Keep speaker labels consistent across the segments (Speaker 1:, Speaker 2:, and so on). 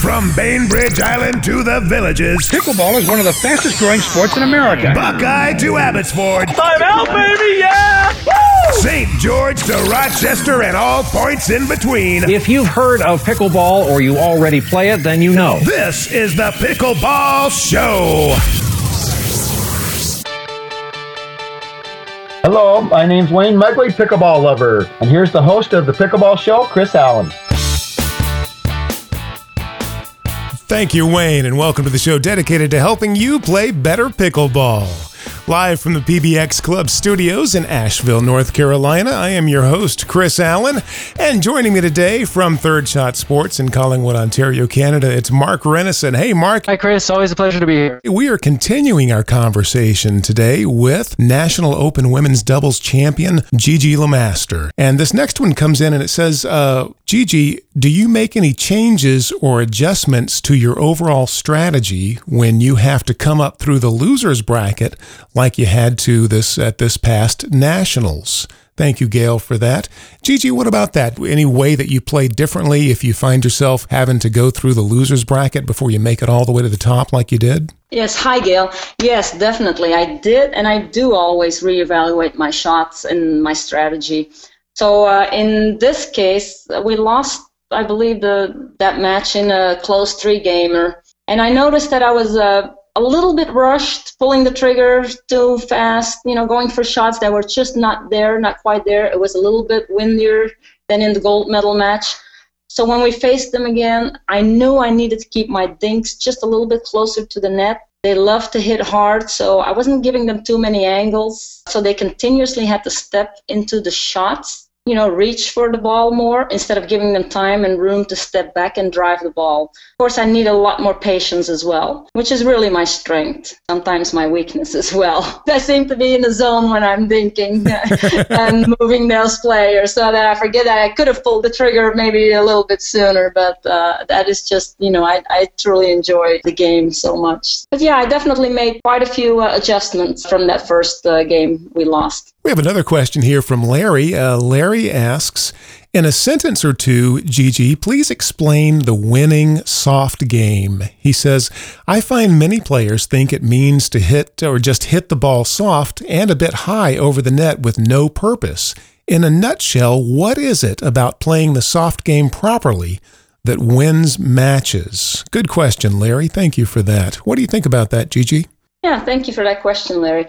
Speaker 1: From Bainbridge Island to the villages,
Speaker 2: Pickleball is one of the fastest growing sports in America.
Speaker 1: Buckeye to Abbotsford,
Speaker 3: Time out, baby, yeah! Woo!
Speaker 1: St. George to Rochester, and all points in between.
Speaker 4: If you've heard of pickleball or you already play it, then you know.
Speaker 1: This is the Pickleball Show.
Speaker 5: Hello, my name's Wayne Megley, pickleball lover, and here's the host of the Pickleball Show, Chris Allen.
Speaker 6: Thank you, Wayne, and welcome to the show dedicated to helping you play better pickleball. Live from the PBX Club studios in Asheville, North Carolina, I am your host, Chris Allen. And joining me today from Third Shot Sports in Collingwood, Ontario, Canada, it's Mark Renison. Hey, Mark.
Speaker 7: Hi, Chris. Always a pleasure to be here.
Speaker 6: We are continuing our conversation today with National Open Women's Doubles Champion Gigi LeMaster. And this next one comes in and it says, uh, Gigi, do you make any changes or adjustments to your overall strategy when you have to come up through the losers bracket like you had to this at this past nationals? Thank you, Gail, for that. Gigi, what about that? Any way that you play differently if you find yourself having to go through the losers bracket before you make it all the way to the top like you did?
Speaker 8: Yes, hi Gail. Yes, definitely. I did, and I do always reevaluate my shots and my strategy. So uh, in this case, we lost, I believe, the that match in a close three gamer, and I noticed that I was uh, a little bit rushed, pulling the trigger too fast, you know, going for shots that were just not there, not quite there. It was a little bit windier than in the gold medal match. So when we faced them again, I knew I needed to keep my dinks just a little bit closer to the net. They love to hit hard, so I wasn't giving them too many angles. So they continuously had to step into the shots you know, reach for the ball more instead of giving them time and room to step back and drive the ball. Of course, I need a lot more patience as well, which is really my strength, sometimes my weakness as well. I seem to be in the zone when I'm thinking and moving those players so that I forget that I could have pulled the trigger maybe a little bit sooner, but uh, that is just, you know, I, I truly enjoy the game so much. But yeah, I definitely made quite a few uh, adjustments from that first uh, game we lost.
Speaker 6: We have another question here from Larry. Uh, Larry asks, in a sentence or two, Gigi, please explain the winning soft game. He says, I find many players think it means to hit or just hit the ball soft and a bit high over the net with no purpose. In a nutshell, what is it about playing the soft game properly that wins matches? Good question, Larry. Thank you for that. What do you think about that, Gigi?
Speaker 8: Yeah, thank you for that question, Larry.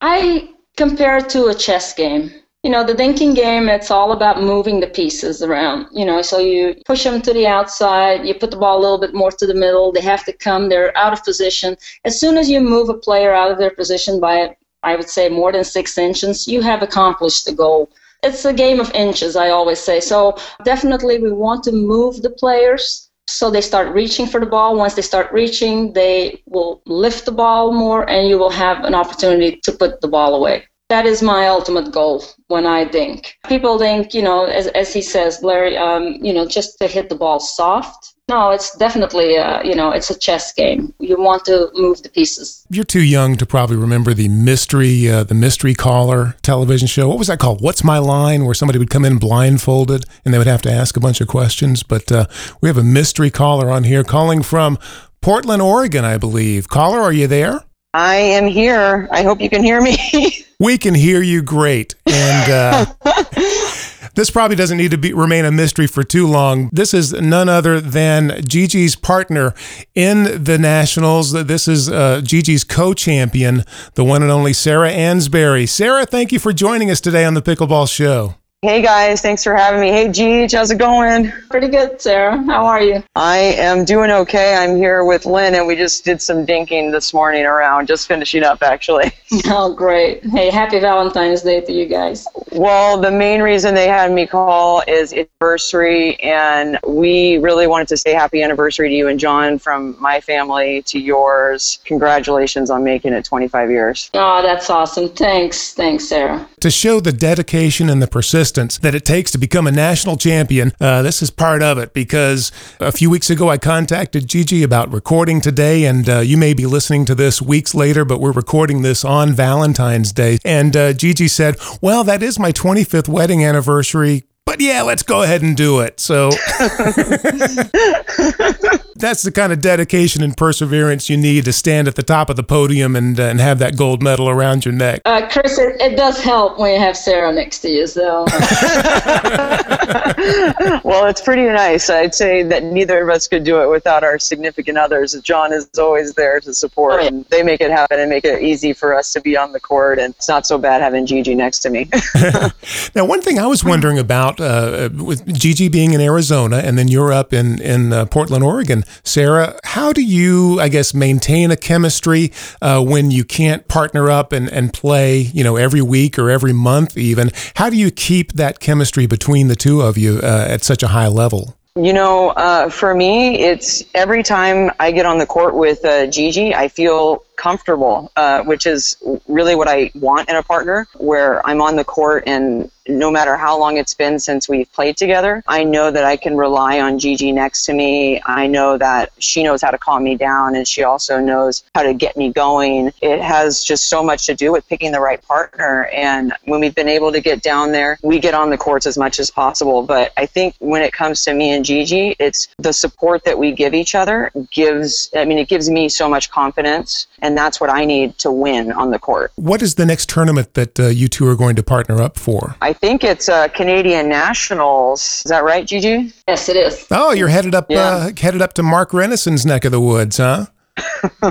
Speaker 8: I compared to a chess game. You know, the thinking game, it's all about moving the pieces around. You know, so you push them to the outside, you put the ball a little bit more to the middle, they have to come, they're out of position. As soon as you move a player out of their position by, I would say, more than six inches, you have accomplished the goal. It's a game of inches, I always say. So definitely we want to move the players so they start reaching for the ball. Once they start reaching, they will lift the ball more, and you will have an opportunity to put the ball away. That is my ultimate goal when I think. People think, you know, as, as he says, Larry, um, you know, just to hit the ball soft. No, it's definitely, uh, you know, it's a chess game. You want to move the pieces.
Speaker 6: You're too young to probably remember the mystery, uh, the mystery caller television show. What was that called? What's my line? Where somebody would come in blindfolded and they would have to ask a bunch of questions. But uh, we have a mystery caller on here calling from Portland, Oregon, I believe. Caller, are you there?
Speaker 9: I am here. I hope you can hear me.
Speaker 6: we can hear you great. And uh, this probably doesn't need to be remain a mystery for too long. This is none other than Gigi's partner in the Nationals. This is uh, Gigi's co-champion, the one and only Sarah Ansboury. Sarah, thank you for joining us today on the Pickleball Show.
Speaker 9: Hey guys, thanks for having me. Hey Gigi, how's it going?
Speaker 8: Pretty good, Sarah. How are you?
Speaker 9: I am doing okay. I'm here with Lynn and we just did some dinking this morning around, just finishing up actually.
Speaker 8: Oh, great. Hey, happy Valentine's Day to you guys.
Speaker 9: Well, the main reason they had me call is anniversary and we really wanted to say happy anniversary to you and John from my family to yours. Congratulations on making it 25 years.
Speaker 8: Oh, that's awesome. Thanks. Thanks, Sarah.
Speaker 6: To show the dedication and the persistence that it takes to become a national champion. Uh, this is part of it because a few weeks ago I contacted Gigi about recording today, and uh, you may be listening to this weeks later, but we're recording this on Valentine's Day. And uh, Gigi said, Well, that is my 25th wedding anniversary but yeah, let's go ahead and do it. So, that's the kind of dedication and perseverance you need to stand at the top of the podium and uh, and have that gold medal around your neck.
Speaker 8: Uh, Chris, it, it does help when you have Sarah next to you. So.
Speaker 9: well, it's pretty nice. I'd say that neither of us could do it without our significant others. John is always there to support, oh, yeah. and they make it happen and make it easy for us to be on the court. And it's not so bad having Gigi next to me.
Speaker 6: now, one thing I was wondering about uh, with Gigi being in Arizona and then you're up in in uh, Portland, Oregon, Sarah, how do you, I guess, maintain a chemistry uh, when you can't partner up and, and play, you know, every week or every month even? How do you keep that chemistry between the two of you uh, at such a high level?
Speaker 9: You know, uh, for me, it's every time I get on the court with uh, Gigi, I feel comfortable, uh, which is really what I want in a partner, where I'm on the court and no matter how long it's been since we've played together, I know that I can rely on Gigi next to me. I know that she knows how to calm me down and she also knows how to get me going. It has just so much to do with picking the right partner. And when we've been able to get down there, we get on the courts as much as possible. But I think when it comes to me and Gigi, it's the support that we give each other gives, I mean, it gives me so much confidence and that's what I need to win on the court.
Speaker 6: What is the next tournament that uh, you two are going to partner up for?
Speaker 9: I think it's uh, Canadian Nationals. Is that right, Gigi?
Speaker 8: Yes, it is.
Speaker 6: Oh, you're headed up yeah. uh, headed up to Mark Renison's neck of the woods, huh?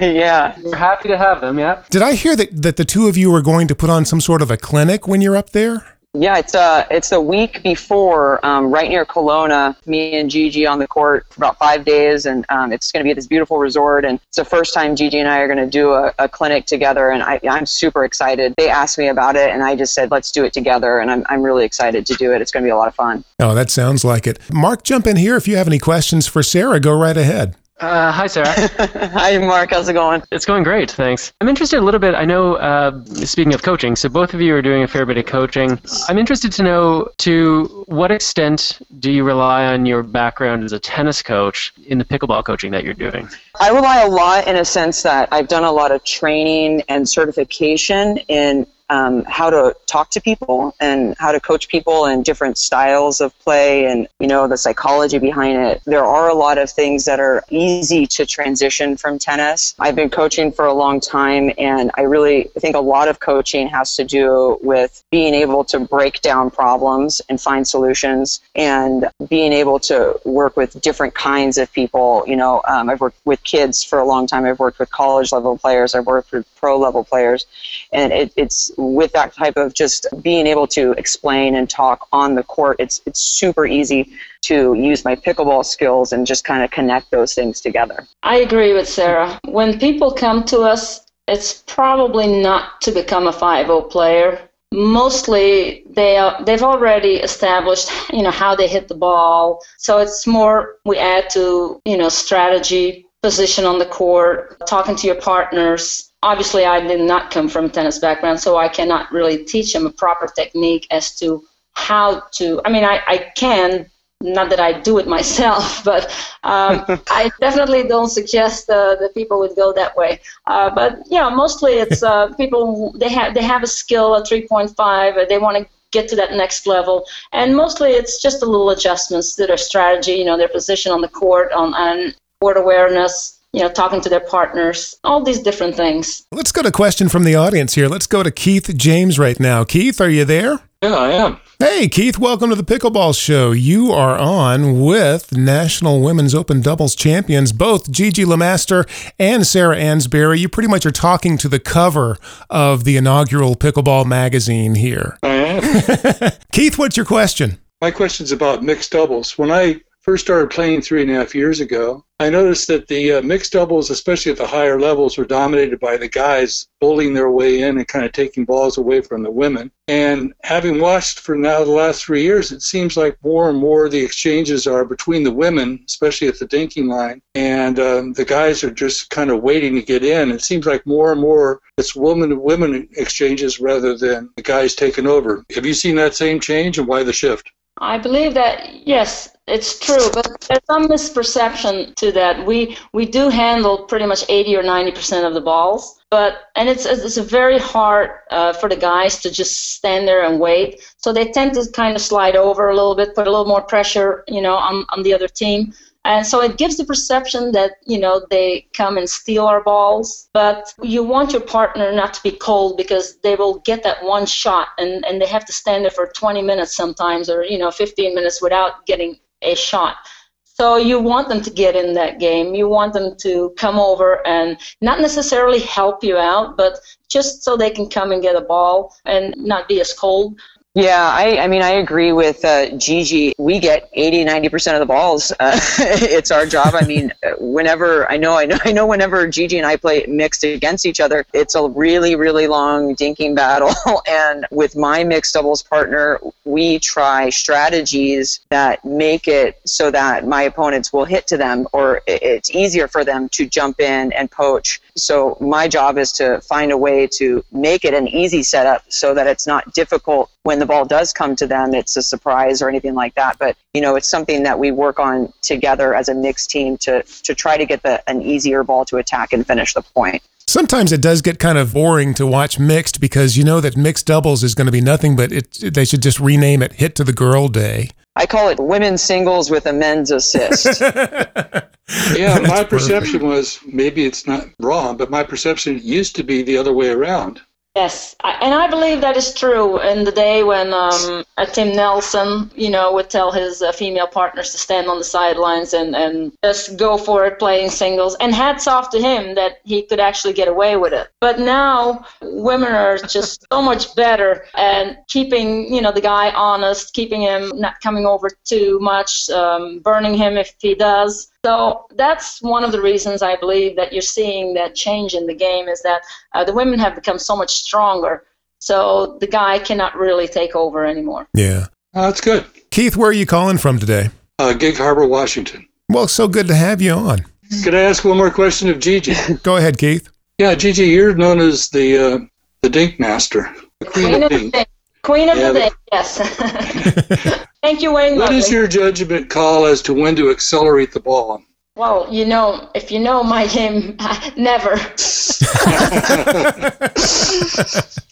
Speaker 9: yeah.
Speaker 3: We're happy to have them, yeah.
Speaker 6: Did I hear that, that the two of you are going to put on some sort of a clinic when you're up there?
Speaker 9: Yeah, it's uh it's a week before, um, right near Kelowna. Me and Gigi on the court for about five days, and um, it's going to be at this beautiful resort. And it's the first time Gigi and I are going to do a, a, clinic together, and I, I'm super excited. They asked me about it, and I just said let's do it together, and I'm I'm really excited to do it. It's going to be a lot of fun.
Speaker 6: Oh, that sounds like it. Mark, jump in here if you have any questions for Sarah. Go right ahead.
Speaker 3: Uh, hi, Sarah.
Speaker 9: hi, Mark. How's it going?
Speaker 3: It's going great, thanks. I'm interested a little bit. I know, uh, speaking of coaching, so both of you are doing a fair bit of coaching. I'm interested to know to what extent do you rely on your background as a tennis coach in the pickleball coaching that you're doing?
Speaker 9: I rely a lot in a sense that I've done a lot of training and certification in um, how to talk to people and how to coach people and different styles of play and you know the psychology behind it. There are a lot of things that are easy to transition from tennis. I've been coaching for a long time and i really think a lot of coaching has to do with being able to break down problems and find solutions and being able to work with different kinds of people. You know um, i've worked with kids for a long time. I've worked with college level players. I've worked with pro level players. And it, it's with that type of just being able to explain and talk on the court, it's it's super easy to use my pickleball skills and just kind of connect those things together.
Speaker 8: I agree with Sarah. When people come to us, it's probably not to become a 5-0 player. Mostly they are, they've already established, you know, how they hit the ball. So it's more we add to, you know, strategy, position on the court, talking to your partners, obviously I did not come from a tennis background, so I cannot really teach them a proper technique as to how to. I mean, I, I can, not that I do it myself, but um, I definitely don't suggest uh, that people would go that way. Uh, but yeah, mostly it's uh, people they have they have a skill a 3.5, they want to get to that next level, and mostly it's just a little adjustments to their strategy, you know, their position on the court, on, on court awareness, you know, talking to their partners, all these different things.
Speaker 6: Let's go to a question from the audience here. Let's go to Keith James right now. Keith, are you there?
Speaker 7: Yeah, I am.
Speaker 6: Hey, Keith, welcome to the Pickleball Show. You are on with National Women's Open Doubles champions, both Gigi LeMaster and Sarah Ansboury. You pretty much are talking to the cover of the inaugural Pickleball magazine here.
Speaker 7: I am.
Speaker 6: Keith, what's your question?
Speaker 7: My question's about mixed doubles. When I first started playing three and a half years ago, I noticed that the uh, mixed doubles, especially at the higher levels, were dominated by the guys bowling their way in and kind of taking balls away from the women. And having watched for now the last three years, it seems like more and more the exchanges are between the women, especially at the dinking line, and um, the guys are just kind of waiting to get in. It seems like more and more it's women to women exchanges rather than the guys taking over. Have you seen that same change, and why the shift?
Speaker 8: I believe that yes, it's true, but there's some misperception to that. We we do handle pretty much 80 or 90 percent of the balls, but and it's it's very hard uh, for the guys to just stand there and wait. So they tend to kind of slide over a little bit, put a little more pressure, you know, on on the other team. And so it gives the perception that, you know, they come and steal our balls. But you want your partner not to be cold because they will get that one shot and, and they have to stand there for 20 minutes sometimes or, you know, 15 minutes without getting a shot. So you want them to get in that game. You want them to come over and not necessarily help you out, but just so they can come and get a ball and not be as cold.
Speaker 9: Yeah, I, I mean, I agree with uh, Gigi. We get 80, 90% of the balls. Uh, it's our job. I mean, whenever, I know, I know, I know whenever Gigi and I play mixed against each other, it's a really, really long dinking battle. and with my mixed doubles partner, we try strategies that make it so that my opponents will hit to them or it's easier for them to jump in and poach. So my job is to find a way to make it an easy setup so that it's not difficult when the ball does come to them, it's a surprise or anything like that. But you know, it's something that we work on together as a mixed team to to try to get the an easier ball to attack and finish the point.
Speaker 6: Sometimes it does get kind of boring to watch mixed because you know that mixed doubles is going to be nothing but it. They should just rename it "Hit to the Girl Day."
Speaker 9: I call it women's singles with a men's assist.
Speaker 7: yeah, my perception was maybe it's not wrong, but my perception used to be the other way around.
Speaker 8: Yes, and I believe that is true. In the day when um, Tim Nelson, you know, would tell his uh, female partners to stand on the sidelines and, and just go for it playing singles, and hats off to him that he could actually get away with it. But now women are just so much better and keeping, you know, the guy honest, keeping him not coming over too much, um, burning him if he does. So that's one of the reasons I believe that you're seeing that change in the game is that uh, the women have become so much stronger. So the guy cannot really take over anymore.
Speaker 6: Yeah.
Speaker 7: Oh, that's good.
Speaker 6: Keith, where are you calling from today?
Speaker 7: Uh, Gig Harbor, Washington.
Speaker 6: Well, so good to have you on.
Speaker 7: Could I ask one more question of Gigi?
Speaker 6: Go ahead, Keith.
Speaker 7: Yeah, Gigi, you're known as the uh, the Dink Master, the Queen,
Speaker 8: Queen
Speaker 7: of
Speaker 8: of
Speaker 7: Dink.
Speaker 8: The day. Queen of
Speaker 7: Yeah,
Speaker 8: the
Speaker 7: but-
Speaker 8: day, yes. Thank you, Wayne.
Speaker 7: What is
Speaker 8: Lovely.
Speaker 7: your judgment call as to when to accelerate the ball?
Speaker 8: Well, you know, if you know my game, never.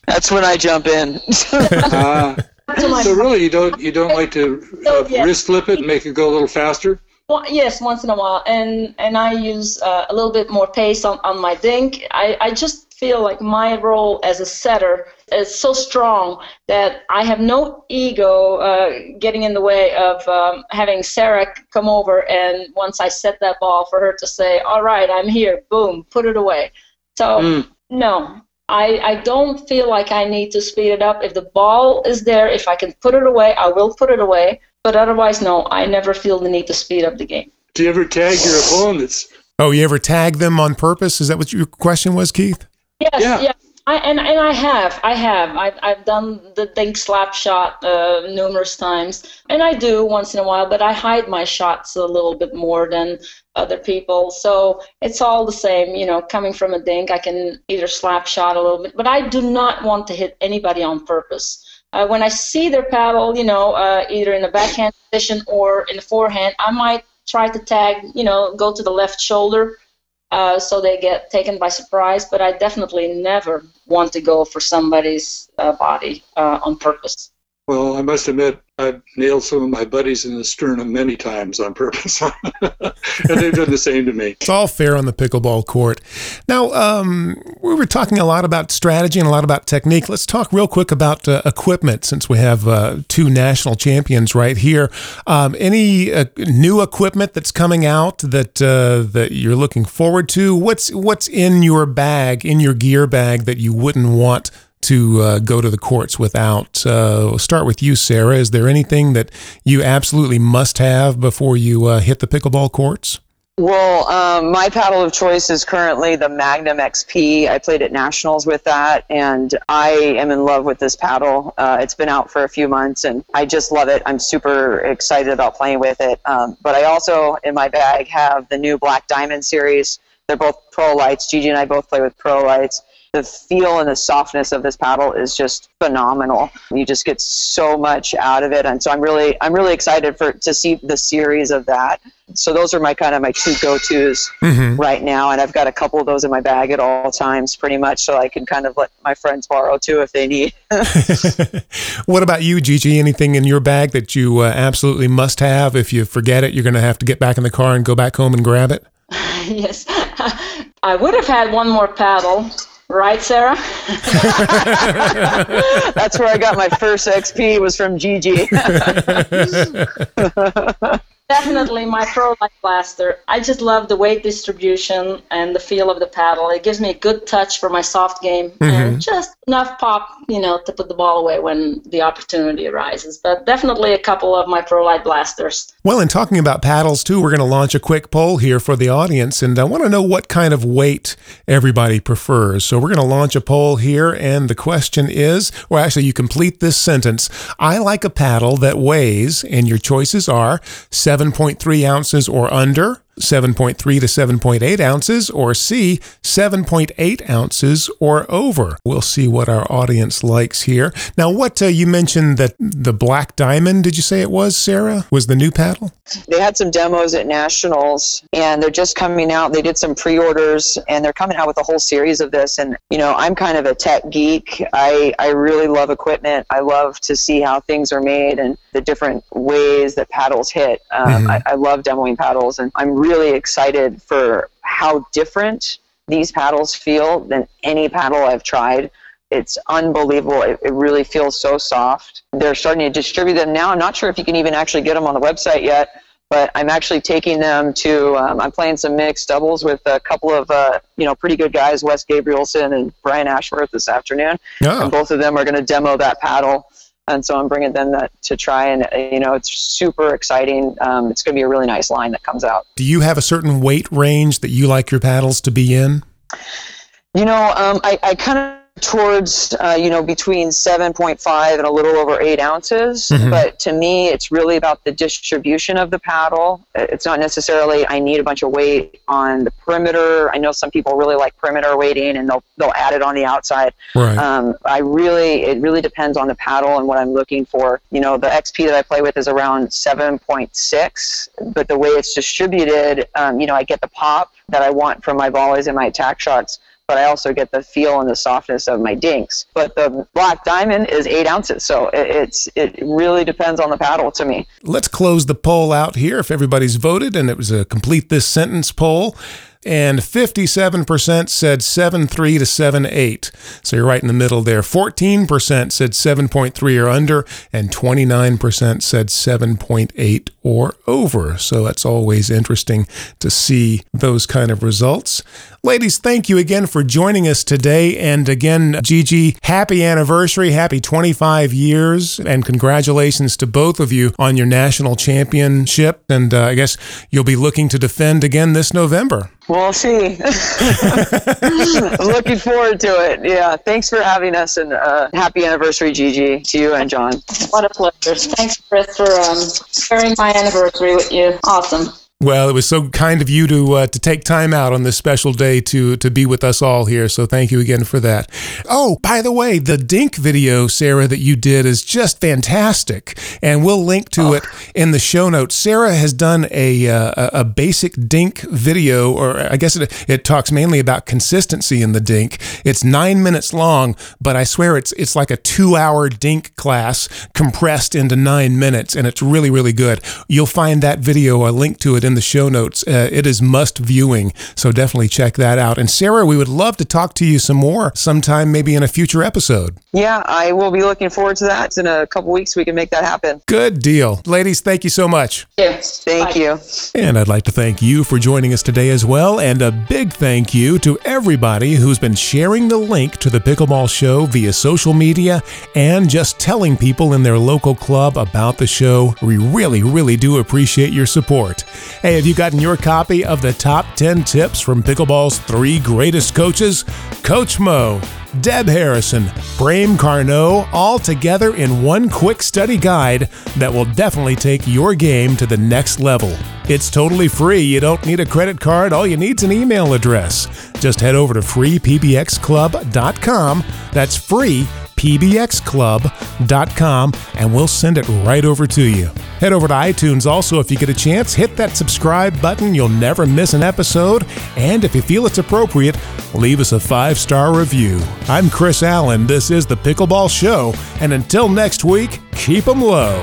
Speaker 9: That's when I jump in.
Speaker 7: Uh, so really, you don't you don't like to
Speaker 8: So,
Speaker 7: uh,
Speaker 8: yeah.
Speaker 7: wrist flip it and make it go a little faster?
Speaker 8: Well, yes, once in a while, and and I use uh, a little bit more pace on, on my dink. I, I just feel like my role as a setter is so strong that I have no ego uh, getting in the way of um, having Sarah come over and once I set that ball for her to say, "All right, I'm here," boom, put it away. So
Speaker 7: Mm.
Speaker 8: no. I, I don't feel like I need to speed it up. If the ball is there, if I can put it away, I will put it away. But otherwise, no, I never feel the need to speed up the game.
Speaker 7: Do you ever tag your opponents?
Speaker 6: Oh, you ever tag them on purpose? Is that what your question was, Keith?
Speaker 8: Yes,
Speaker 7: Yeah.
Speaker 8: yeah. I, and and I have, I have, I've I've done the dink slap shot uh, numerous times, and I do once in a while. But I hide my shots a little bit more than other people, so it's all the same. You know, coming from a dink, I can either slap shot a little bit, but I do not want to hit anybody on purpose. Uh, when I see their paddle, you know, uh, either in the backhand position or in the forehand, I might try to tag, you know, go to the left shoulder uh, so they get taken by surprise. But I definitely never want to go for somebody's uh, body uh, on purpose.
Speaker 7: Well, I must admit, I've nailed some of my buddies in the sternum many times on purpose, and they've done the same to me.
Speaker 6: It's all fair on the pickleball court. Now, um, we were talking a lot about strategy and a lot about technique. Let's talk real quick about uh, equipment since we have uh, two national champions right here. Um, any uh, new equipment that's coming out that uh, that you're looking forward to? What's what's in your bag, in your gear bag that you wouldn't want to uh, go to the courts without? Uh, we'll start with you, Sarah. Is there anything that you absolutely must have before you uh, hit the pickleball courts?
Speaker 9: Well, um, my paddle of choice is currently the Magnum XP. I played at nationals with that, and I am in love with this paddle. Uh, it's been out for a few months, and I just love it. I'm super excited about playing with it. Um, but I also, in my bag, have the new Black Diamond series. They're both Pro-Lites. Gigi and I both play with Pro-Lites. The feel and the softness of this paddle is just phenomenal. You just get so much out of it, and so I'm really I'm really excited for to see the series of that. So those are my kind of my two go-tos
Speaker 6: Mhm.
Speaker 9: right now, and I've got a couple of those in my bag at all times, pretty much, so I can kind of let my friends borrow too if they need.
Speaker 6: what about you, Gigi? Anything in your bag that you uh, absolutely must have? If you forget it, you're going to have to get back in the car and go back home and grab it.
Speaker 8: yes. I would have had one more paddle, right, Sarah?
Speaker 9: That's where I got my first XP was from Gigi.
Speaker 8: Definitely my Pro-Lite Blaster. I just love the weight distribution and the feel of the paddle. It gives me a good touch for my soft game and mm-hmm. just enough pop, you know, to put the ball away when the opportunity arises. But definitely a couple of my Pro-Lite Blasters.
Speaker 6: Well, in talking about paddles too, we're going to launch a quick poll here for the audience, and I want to know what kind of weight everybody prefers. So we're going to launch a poll here, and the question is, well, actually, you complete this sentence. I like a paddle that weighs, and your choices are 7.3 ounces or under. 7.3 to 7.8 ounces, or C, 7.8 ounces or over. We'll see what our audience likes here. Now, what uh, you mentioned that the Black Diamond, did you say it was, Sarah? Was the new paddle?
Speaker 9: they had some demos at nationals and they're just coming out they did some pre-orders and they're coming out with a whole series of this and you know i'm kind of a tech geek i i really love equipment i love to see how things are made and the different ways that paddles hit um, I, I love demoing paddles and i'm really excited for how different these paddles feel than any paddle i've tried it's unbelievable. It, it really feels so soft. They're starting to distribute them now. I'm not sure if you can even actually get them on the website yet, but I'm actually taking them to. Um, I'm playing some mixed doubles with a couple of uh, you know pretty good guys, Wes Gabrielson and Brian Ashworth this afternoon,
Speaker 6: Oh.
Speaker 9: and both of them are going to demo that paddle. And so I'm bringing them that to try, and uh, you know it's super exciting. Um, it's going to be a really nice line that comes out.
Speaker 6: Do you have a certain weight range that you like your paddles to be in?
Speaker 9: You know, um, I, I kind of towards uh, you know between 7.5 and a little over 8 ounces.
Speaker 6: Mhm.
Speaker 9: but to me it's really about the distribution of the paddle. It's not necessarily i need a bunch of weight on the perimeter. I know some people really like perimeter weighting and they'll they'll add it on the outside.
Speaker 6: Right.
Speaker 9: um, i really it really depends on the paddle and what i'm looking for. You know the xp that i play with is around 7.6 but the way it's distributed um, you know i get the pop that i want from my volleys and my attack shots but I also get the feel and the softness of my dinks. But the black diamond is eight ounces, so it, it's it really depends on the paddle to me.
Speaker 6: Let's close the poll out here if everybody's voted, and it was a complete this sentence poll. And 57% said 7.3 to 7.8. So you're right in the middle there. 14% said 7.3 or under, and 29% said 7.8 or over. So that's always interesting to see those kind of results. Ladies, thank you again for joining us today. And again, Gigi, happy anniversary, happy 25 years, and congratulations to both of you on your national championship. And uh, I guess you'll be looking to defend again this November.
Speaker 9: We'll see. I'm looking forward to it. Yeah, thanks for having us, and uh, happy anniversary, Gigi, to you and John.
Speaker 8: What a pleasure. Thanks, Chris, for um, sharing my anniversary with you. Awesome.
Speaker 6: Well, it was so kind of you to uh, to take time out on this special day to to be with us all here. So thank you again for that. Oh, by the way, the Dink video, Sarah, that you did is just fantastic, and we'll link to it in the show notes. Sarah has done a uh, a a basic Dink video, or I guess it it talks mainly about consistency in the Dink. It's nine minutes long, but I swear it's it's like a two hour Dink class compressed into nine minutes, and it's really really good. You'll find that video, a link to it in the show notes. Uh, it is must viewing, so definitely check that out. And Sarah, we would love to talk to you some more sometime, maybe in a future episode.
Speaker 9: Yeah, I will be looking forward to that. In a couple weeks, we can make that happen.
Speaker 6: Good deal. Ladies, thank you so much.
Speaker 8: Yes.
Speaker 9: Thank
Speaker 8: Bye.
Speaker 9: you.
Speaker 6: And I'd like to thank you for joining us today as well. And a big thank you to everybody who's been sharing the link to the Pickleball Show via social media and just telling people in their local club about the show. We really, really do appreciate your support. Hey, have you gotten your copy of the top 10 tips from Pickleball's three greatest coaches? Coach Mo, Deb Harrison, Prem Carnot, all together in one quick study guide that will definitely take your game to the next level. It's totally free. You don't need a credit card. All you need is an email address. Just head over to freepbxclub.com. That's free pbxclub.com and we'll send it right over to you. Head over to iTunes also if you get a chance. Hit that subscribe button. You'll never miss an episode. And if you feel it's appropriate, leave us a five star review. I'm Chris Allen. This is The Pickleball Show. And until next week, keep 'em low.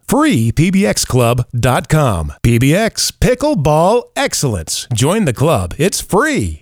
Speaker 6: freepbxclub.com. PBX Pickleball Excellence. Join the club. It's free.